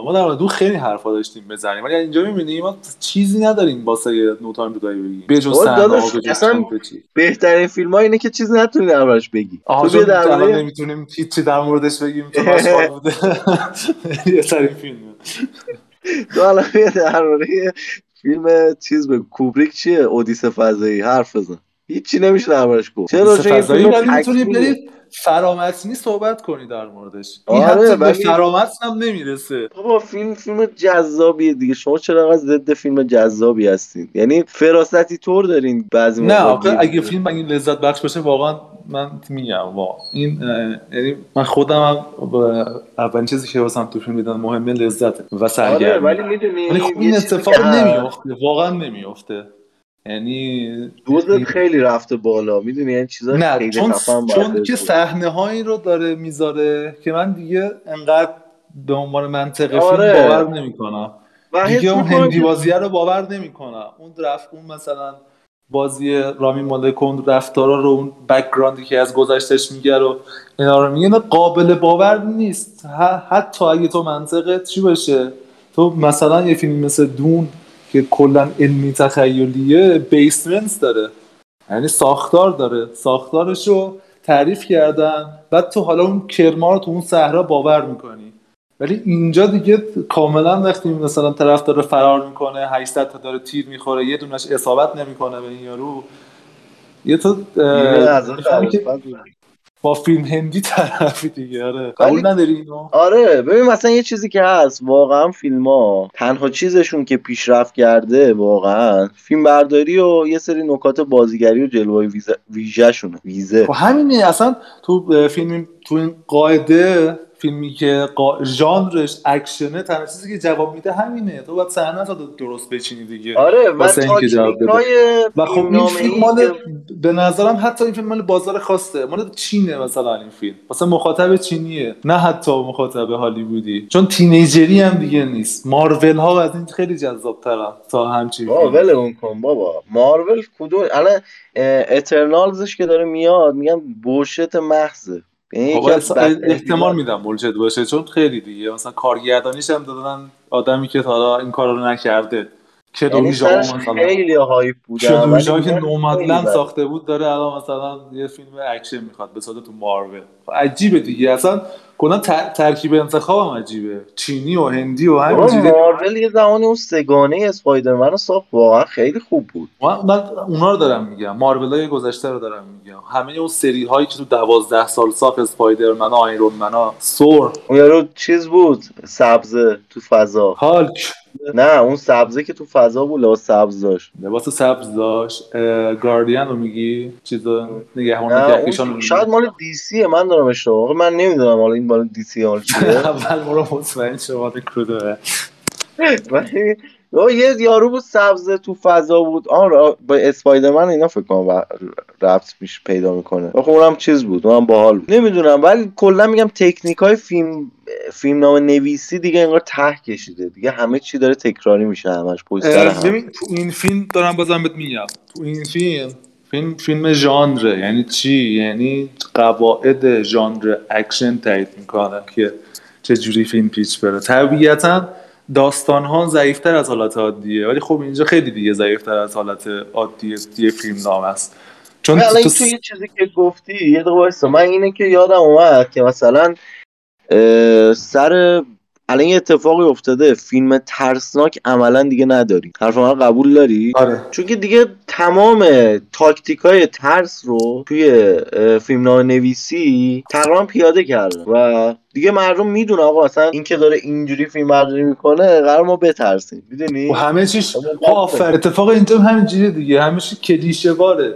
ما در مورد دون خیلی حرفا داشتیم بزنیم. ولی اینجا می‌بینیم ما چیزی نداریم واسه نو تایم تو دایی بگیم. بجز اصلا چی. بهترین فیلم ها اینه که چیزی نتونی دربارش بگی. تو بیا درباره نمی‌تونیم هیچی در موردش بگیم آشغال بوده. [LAUGHS] یه فیلم تو الان درباره فیلم چیز به کوبریک چیه؟ اودیسه فضایی حرف بزن. هیچی نمیشه دربارش گفت. چرا چون این فضایی فیلم ولی می‌تونی تکمیله. بری فرامتنی صحبت کنی در موردش. این آره، حتی به فرامتن هم نمی‌رسه. بابا فیلم فیلم جذابیه دیگه. شما چرا انقدر ضد فیلم جذابی هستین؟ یعنی فراستی طور دارین بعضی نه آخه اگه. فیلم این لذت بخش باشه واقعا من میگم وا این یعنی من خودم هم با- اولین چیزی که واسم تو فیلم دیدن مهمه لذته و آره سرگرمی. ولی می‌دونی ولی خب این اتفاق نمیافته واقعا نمیافته. یعنی دوزت خیلی رفته بالا. می‌دونی یعنی چیزا نه خیلی چون چون که. صحنه هایی رو داره می‌ذاره که من دیگه انقدر به عنوان منطق آره. فیلم باور نمی‌کنم. دیگه اون هندی بازیه رو باور نمی‌کنم. اون رفت اون مثلا بازی رامی مالک اون رفتارا رو اون بکگراندی که از گذشتش میگه رو اینا رو میگه قابل باور نیست. حتی اگه تو منطقت چی باشه؟ تو مثلا یه فیلم مثل دون که کلا علمی تخیلیه بیسمنت داره. یعنی ساختار داره. ساختارش رو تعریف کردن. بعد تو حالا اون کرما رو تو اون صحرا باور می‌کنی. ولی اینجا دیگه کاملا وقتی مثلا طرف داره فرار می‌کنه 800 تا داره تیر می‌خوره یه دونش اصابت نمی‌کنه به این یارو. یه تو با فیلم هندی طرفی دیگه آره. قبول نداری اینو؟ آره ببین مثلا یه چیزی که هست واقعا فیلم ها تنها چیزشون که پیشرفت کرده واقعا فیلم برداری و یه سری نکات بازیگری و جلوه ویژه شونه ویزه. خب همینه اصلا تو فیلم تو این قاعده فیلمی که قا... ژانرش اکشنه تنها چیزی که جواب میده همینه. تو باید صحنه تا درست بچینی دیگه. آره واسه اینکه جواب بده. و خب این فیلم مال به نظرم حتی این فیلم مال بازار خاصه. مال چینه مثلا این فیلم. واسه مخاطب چینیه. نه حتی مخاطب هالیوودی. چون تینیجری هم دیگه نیست. مارول ها از این خیلی جذاب تا همچین فیلم. ولمون کن بابا. مارول کدوم؟ الان اترنالزش که داره میاد میگم بوشت محضه. یعنی بدترین احتمال میدم بولشت باشه چون خیلی دیگه. مثلا کارگردانیش هم دادن آدمی که تا حالا این کارا رو نکرده. یعنی کدویژا سرش مثلا خیلی هایپ کدویژا که نومدلند بد. ساخته بود داره الان مثلا یه فیلم اکشن می‌خواد به تو مارول. عجیبه دیگه. اصلا کلا ترکیب انتخابم عجیبه. چینی و هندی و بابا همینجوری مارول یه زمانی اون سگانه اسپایدرمن رو ساخت واقعا خیلی خوب بود. من, من اونا رو دارم میگم. مارول های گذشته رو دارم میگم. همه اون سری هایی که تو دوازده سال ساخت اسپایدرمن آیرون من ها سور اون یارو چیز بود؟ سبزه تو فضا. هالک. نه اون سبزه که تو فضا بود لباس سبز داشت. لباس سبز داشت. گاردین رو میگی؟ چیزا نگهبان شاید مال دی سیه من دارم اشتباه. من نمی‌دونم حالا این مال دی سی مال چیه. [LAUGHS] اول ما رو مطمئن شما کدومه. [LAUGHS] یه یارو بود سبز تو فضا بود. آن را با اسپایدرمن اینا فکر کنم ربط میشه پیدا می‌کنه. آخه اونم چیز بود اونم باحال بود. نمی‌دونم ولی کلا میگم تکنیک های فیلم فیلم‌نامه نویسی دیگه انگار ته کشیده. دیگه همه چی داره تکراری میشه همش پشت هم. تو این فیلم دارم بازم بهت میگم. تو این فیلم فیلم فیلم ژانره. یعنی چی؟ یعنی قواعد ژانر اکشن تعیین می‌کنه که چه جوری فیلم پیچ بره. طبیعتا داستان ها ضعیفتر از حالت عادیه ولی خب اینجا خیلی دیگه ضعیفتر از حالت عادی یه فیلم نام است. چون الان تو تو یه چیزی که گفتی یه دقیقه من اینه که یادم اومد که مثلا سر الان یه اتفاقی افتاده. فیلم ترسناک عملا دیگه نداری حرف من قبول داری؟ آره. چون که دیگه تمام تاکتیک های ترس رو توی اه، فیلم نویسی تقریبا پیاده کردن. و دیگه مردم می‌دونه آقا اصلا این که داره اینجوری فیلم برداری می‌کنه قرار ما بترسیم. می‌دونی؟ و همه چیش ها آفر. اتفاق اینجا هم همینجوریه دیگه. همه چی کلیشه واره.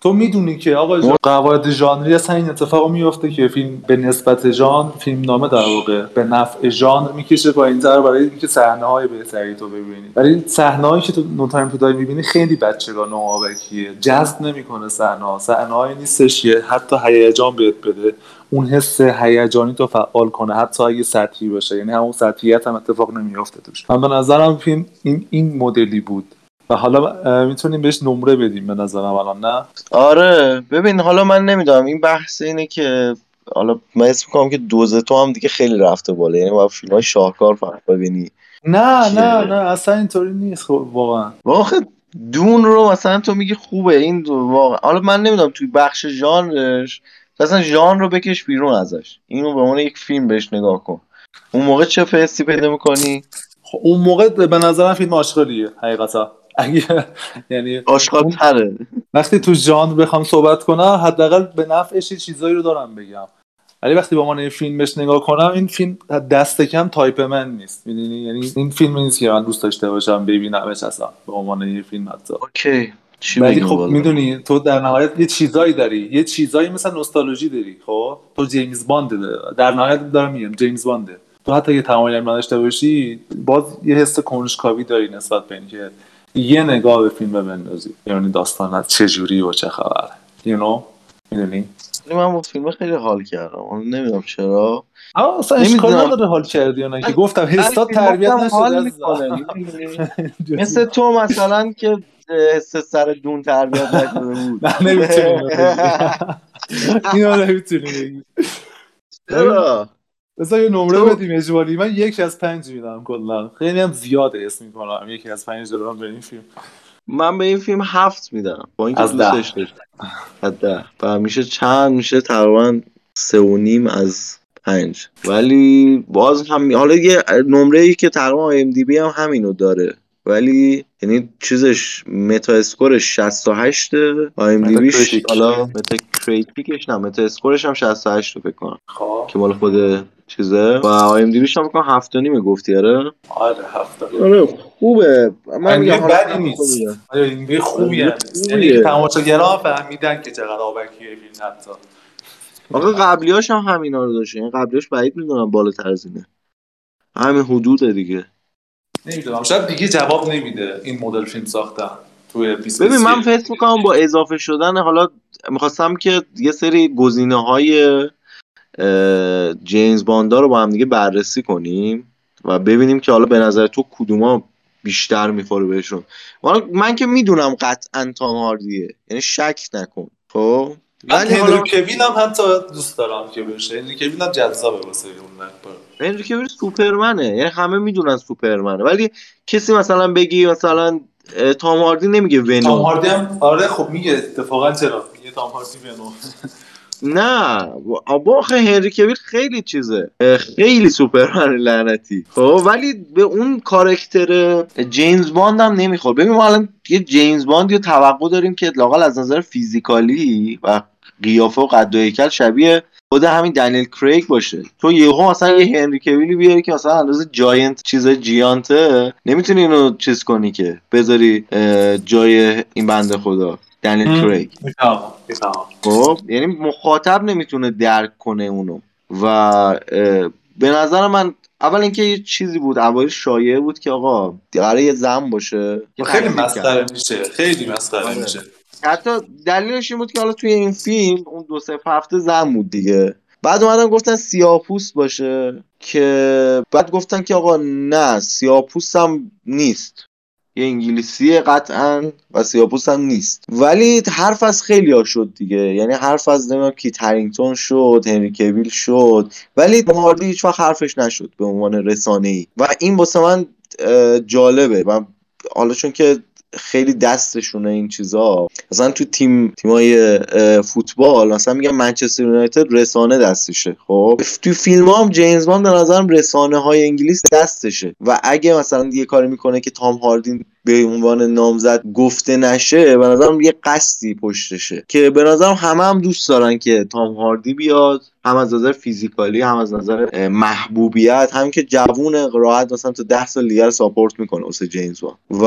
تو می‌دونی که آقا قواعد ژانری اصلا این اتفاق میفته که فیلم به نسبت ژانر فیلم نامه در واقع به نفع ژانر می‌کشه پایین تر برای اینکه صحنه های بهتری تو ببینی. ولی صحنه که تو نو تایم تو داری می‌بینی خیلی بچگانه و آبکیه. جذب نمی‌کنه صحنه ها صحنه نیستش که حتی هیجان بهت بده. اون حس هیجانی تو فعال کنه. حتی اگه سطحی باشه. یعنی همون سطحیت هم اتفاق نمیافته توش. من به نظرم فیلم این این مدلی بود. و حالا می‌تونیم بهش نمره بدیم به نظرم الان نه؟ آره ببین حالا من نمی‌دونم. این بحث اینه که حالا من اسم می‌کنم که دوز تو هم دیگه خیلی رفته بالا. یعنی با فیلم های شاهکار فقط ببینی. نه نه نه اصلا اینطوری نیست خب واقعا. واقعا دون رو مثلا تو میگی خوبه. این واقعا. حالا من نمی‌دونم توی بخش ژانرش مثلا ژانر رو بکش بیرون ازش. اینو به عنوان یک فیلم بهش نگاه کن. اون موقع چه حسی پیدا می‌کنی؟ خب اون موقع به نظرم فیلم آشغالیه حقیقتا. اگه یعنی آشغال تره. وقتی تو ژانر بخوام صحبت کنم حداقل به نفعش چیزایی رو دارم بگم. ولی وقتی به عنوان فیلم بهش نگاه کنم این فیلم دست کم تایپ من نیست. می‌دونی؟ یعنی این فیلم نیست که من دوست داشته باشم ببینمش اصلا به عنوان یه فیلم حتی. اوکی. ولی خب می‌دونی تو در نهایت یه چیزایی داری. یه چیزایی مثل نوستالژی داری خب؟ تو جیمز باند در نهایت دارم میگم جیمز بانده. تو حتی یه تمایل نداشته باشی باز یه حس کنجکاوی داری نسبت به اینکه یه نگاه به فیلم بندازی. یعنی داستان چه جوری و چه خبره you know? می‌دونی؟ من با فیلم خیلی حال کردم. نمی‌دونم چرا. آه اصلا اشکال نداره حال کردی یا که گفتم حسات تربیت نشده مثل تو مثلا که حس سر دون تربیت نشده بود. [LAUGHS] نه نمی‌تونی. [LAUGHS] اینو نمی‌تونی. چرا؟ بذار یه نمره بدیم اجباری من یک از پنج میدم کلا. خیلی هم زیاده اسم می‌کنم. یکی از پنج دارم به این فیلم. من به این فیلم هفت میدم. با اینکه دوستش داشتم از ده. و میشه چند؟ میشه تقریبا سه و نیم از پنج. ولی باز هم حالا یه نمره ای که تقریبا ام دی بی هم همینو داره. ولی یعنی چیزش Metascore ش 68 IMDb یش حالا Metacritic ش نه Metascore ش هم 68 رو فکر کنم. خب. که مال خود چیزه. و IMDb یش هم فکر کنم 7 نیم گفتی آره؟ آره 7 آره خوبه. من میگم بدی نیست. آره این خوبیه. یعنی تماشاگرا فهمیدن که چقدر آبکیه فیلم حتی. آقا قبلیاش هم همینا رو داشته. یعنی قبلیاش بعید می‌دونم بالاتر از اینه. همین حدود دیگه. نمی‌دونم. شاید دیگه جواب نمیده این مدل فیلم ساختن توی ببین من فکر می‌کنم با اضافه شدن حالا می‌خواستم که یه سری گزینه های جیمز باندا رو با هم دیگه بررسی کنیم و ببینیم که حالا به نظر تو کدوما بیشتر می‌خوره بهشون. من که می‌دونم قطعا تام هاردیه. یعنی شک نکن خب؟ من هنری کوین هم حتی دوست دارم که بشه. هنری کویل هم جذابه واسه اون هنری کویل سوپرمنه. یعنی همه می‌دونن سوپرمنه. ولی کسی مثلا بگی مثلا تام هاردی نمیگه ونوم تام هاردی هم آره خب میگه اتفاقا چرا؟ میگه تام هاردی ونوم [LAUGHS] نه با هنری کویل خیلی چیزه. خیلی سوپرمن لعنتی. خب ولی به اون کاراکتر جیمز باند هم نمی‌خوره ببین ما الان یه جیمز باند یا توقع داریم که لاقل از نظر physical ی و قیافه و قد و هیکل شبیه خود همین دنیل کریگ باشه. تو یهو مثلا یه هنری کویلی بیاری که مثلا اندازه جاینت چیز جیانته نمی‌تونی اینو چیز کنی که بذاری جای این بنده خدا. دنیل کریگ. خب یعنی مخاطب نمی‌تونه درک کنه اونو. و به نظر من اول اینکه یه چیزی بود اوایل شایعه بود که آقا قراره یه زن باشه. خیلی مسخره میشه خیلی مسخره میشه. حتی دلیلش این بود که حالا توی این فیلم اون دو سه هفته زن بود دیگه. بعد اومدن گفتن سیاپوس باشه که بعد گفتن که آقا نه سیاپوس هم نیست. یه انگلیسی قطعا و سیاپوس هم نیست. ولی حرف از خیلی ها شد دیگه. یعنی حرف از نمی‌دونم کیت هرینگتون شد هنری کویل شد. ولی هاردی هیچ وقت حرفش نشد به عنوان رسانه ای و این واسه من جالبه. و حالا چون که خیلی دستشونه این چیزا. مثلا تو تیم تیمای فوتبال مثلا میگم منچستر یونایتد رسانه دستشه خب؟ تو فیلم هم جیمز باند به نظرم رسانه های انگلیس دستشه. و اگه مثلا یه کاری می‌کنه که تام هاردین به عنوان نامزد گفته نشه به نظرم یه قصدی پشتشه که به نظرم همه هم دوست دارن که تام هاردی بیاد هم از نظر فیزیکالی هم از نظر محبوبیت هم که جوون راحت مثلا تا ده سال دیگر ساپورت می‌کنه واسه جیمز وان. و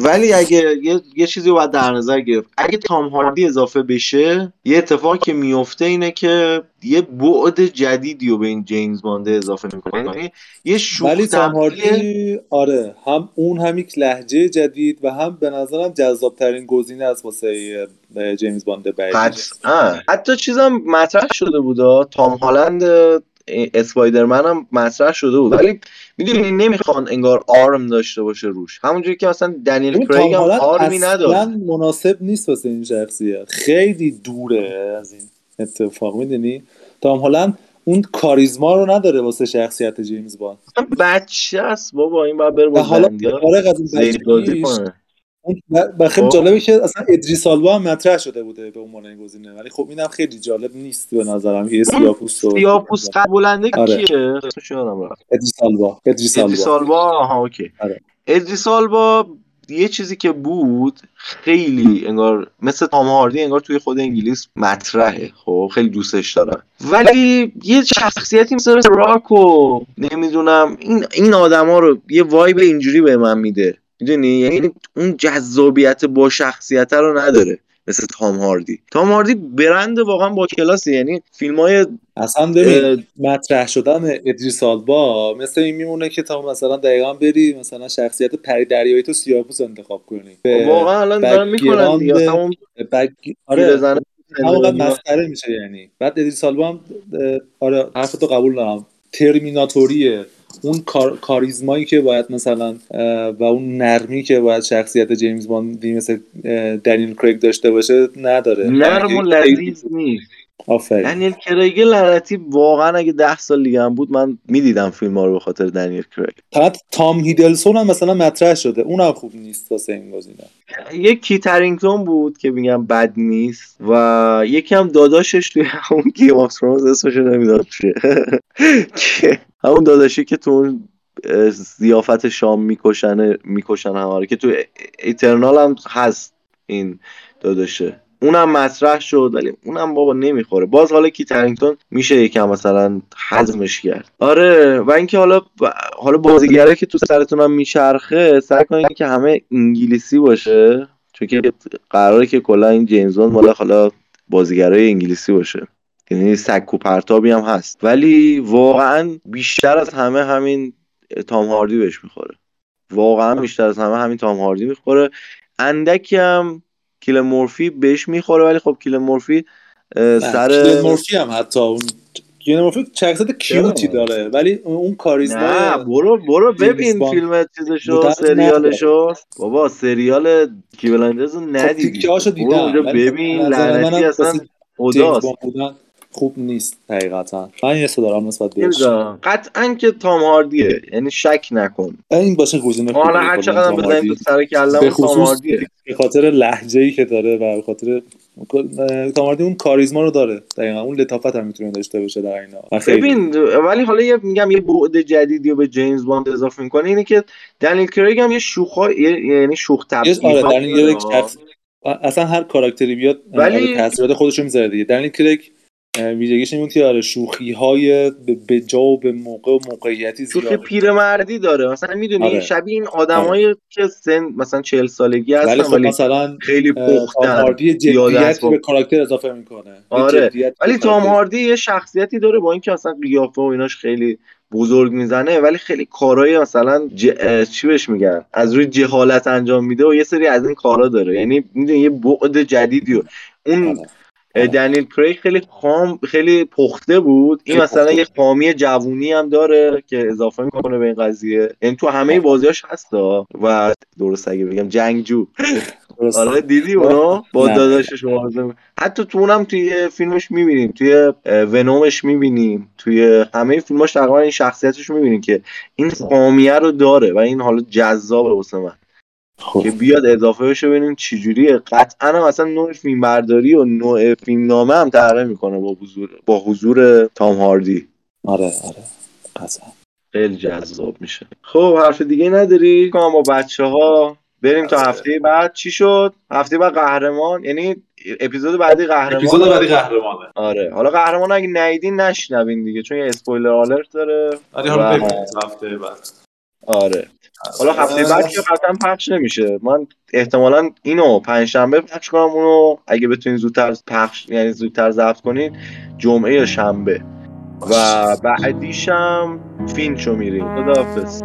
ولی اگه یه, یه چیزی باید در نظر گرفت. اگه تام هاردی اضافه بشه یه اتفاقی که میفته اینه که یه بعد جدیدی رو به این جیمز بانده اضافه می‌کنه. یعنی یه ولی تام هاردی آره هم اون هم یک لحجه جدید و هم به نظرم جذاب ترین گزینه از واسه جیمز باند بعدی. حتی چیزم مطرح شده بود تام هالند اسپایدرمن هم مطرح شده بود. ولی می‌دونی نمی‌خوان انگار آرم داشته باشه روش. همونجوری که مثلا دنیل کریگ هم آرمی نداره مناسب نیست واسه این شخصیت. خیلی دوره از این اتفاق می‌دونی؟ تام هالند اون کاریزما رو نداره واسه شخصیت جیمز باند بچه است بابا این باید بره با حالا از این و خیلی. جالبه که اصلا ادریس البا هم مطرح شده بوده به عنوان این گزینه. ولی خب اینم خیلی جالب نیست به نظرم. که سیاپوست رو سیاپوست قبولنده آره. کیه؟ ادریس البا. ادریس البا آها اوکی. آره. ادریس البا یه چیزی که بود خیلی انگار مثل تام هاردی انگار توی خود انگلیس مطرحه. خب خیلی دوستش دارن. ولی یه شخصیتی مثل راک و نمی‌دونم این این آدما رو یه vibe اینجوری به من میده. می‌دونی؟ یعنی اون جذابیت با شخصیت رو نداره. مثل تام هاردی. تام هاردی برند واقعا با کلاسی یعنی فیلم های اصلا ببین مطرح شدن ادریس آلبا مثل این میمونه که تا مثلا دقیقا بری مثلا شخصیت پری دریایی تو سیاپوس انتخاب کنی. واقعا الان دارن می‌کنن دیگه. همون بگ... آره همونقدر مسخره میشه یعنی. بعد ادریس آلبا هم آره حرفتو قبول دارم. ترمیناتوریه. اون کار، کاریزمایی که باید مثلا و اون نرمی که باید شخصیت جیمز باندی مثل دنیل کریگ داشته باشه نداره. نرم و لذیذ نیست. آفرین. دنیل کریگ لعنتی واقعا اگه ده سال دیگه هم بود من می‌دیدم فیلم ها رو به خاطر دنیل کریگ فقط تام هیدلستون هم مثلا مطرح شده. اونم خوب نیست واسه این گزینه یک کیت هرینگتون بود که میگم بد نیست و یکی هم داداشش توی اون Game of Thrones اسمش نمی‌دونم چیه. [LAUGHS] همون داداشی که تو اون ضیافت شام می‌کشن می‌کشن همه که تو Eternal هم هست این داداشه. اونم مطرح شد ولی اونم بابا نمی‌خوره. باز حالا کی ترینگتون میشه یکم مثلا حزمش کرد. آره و اینکه حالا حالا بازیگره که تو سرتون هم میچرخه سعی کنید که همه انگلیسی باشه چون که قراره که کلا این جیمزون مال حالا بازیگرای انگلیسی باشه. یعنی سکو پرتابی هم هست. ولی واقعا بیشتر از همه همین تام هاردی بهش می‌خوره. واقعا بیشتر از همه همین تام هاردی می‌خوره. اندکی هم کیل مورفی بهش می‌خوره ولی خب کیل مورفی سر کیل مورفی هم حتی اون کیل مورفی شخصیت کیوتی داره ولی اون کاریزما نه برو برو ببین فیلم چیزشو سریالشو. بابا سریال کیبلندرز رو ندیدی. خب دیدم ببین لعنتی اصلا خداست خوب نیست حقیقتا. من یه دارم نسبت بهش. قطعا که تام هاردیه. یعنی شک نکن. این باشه گزینه حالا هر چقدر بزنیم تو سر کلم تام هاردیه. به خاطر لهجه ای که داره و به خاطر تام هاردی اون کاریزما رو داره. دقیقا اون لطافت هم می‌تونه داشته باشه در اینا ببین ولی حالا یه میگم یه بعد جدیدی رو به جیمز باند اضافه می‌کنه اینه که دنیل کریگ هم یه شوخا یعنی شوخ طبعی آره اصلا هر کاراکتری بیاد ولی تاثیرات خودش رو می‌ذاره دیگه. دنیل کریگ ویژگیش این که آره شوخی های به جا و به موقع و موقعیتی زیاد. شوخی پیرمردی داره. مثلا می‌دونی آره. شبیه این آدمایی آره. که سن مثلا 40 سالگی هستن ولی, خب مثلا خیلی پختن. هاردی جدیت به کاراکتر اضافه می‌کنه. آره. ولی تام هاردی یه شخصیتی داره با اینکه اصلا قیافه و ایناش خیلی بزرگ می‌زنه ولی خیلی کارهای مثلا ج... چی بهش میگن؟ از روی جهالت انجام میده و یه سری از این کارا داره. یعنی می‌دونی یه بعد جدیدی و اون آره. دنیل کریگ خیلی خام خیلی پخته بود. این مثلا یه خامی جوونی هم داره که اضافه می‌کنه به این قضیه. این یعنی تو همه بازیاش هست و درست اگه بگم جنگجو. آره دیدی اونو؟ با داداش شما حتی تو اونم توی فیلمش می‌بینیم. توی ونومش می‌بینیم. توی همه فیلماش تقریبا این شخصیتش می‌بینیم که این خامیه رو داره و این حالا جذابه واسه من. خب. که بیاد اضافه بشه ببینیم چجوریه. قطعا هم اصلا نوع فیلم برداری و نوع فیلم نامه هم تغییر می‌کنه با حضور با حضور تام هاردی. آره آره. قطعا. خیلی جذاب میشه. خب حرف دیگه نداری؟ که با بچه ها بریم تا هفته بعد. چی شد؟ هفته بعد قهرمان یعنی اپیزود بعدی قهرمان اپیزود بعدی قهرمانه. آره. حالا قهرمان اگه ندیدین نشنوین دیگه چون یه اسپویلر آلرت داره. آره حالا هفته بعد. آره. حالا هفته بعد که قطعا پخش نمیشه. من احتمالا اینو پنجشنبه پخش کنم اونو اگه بتونین زودتر پخش یعنی زودتر ضبط کنین جمعه یا شنبه. و بعدیشم فینچو میریم. خداحافظ.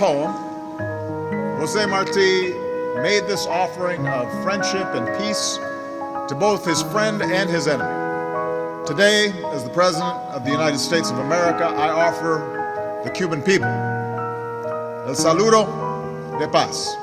Poem, Jose Marti made this offering of friendship and peace to both his friend and his enemy. Today, as the President of the United States of America, I offer the Cuban people el saludo de paz.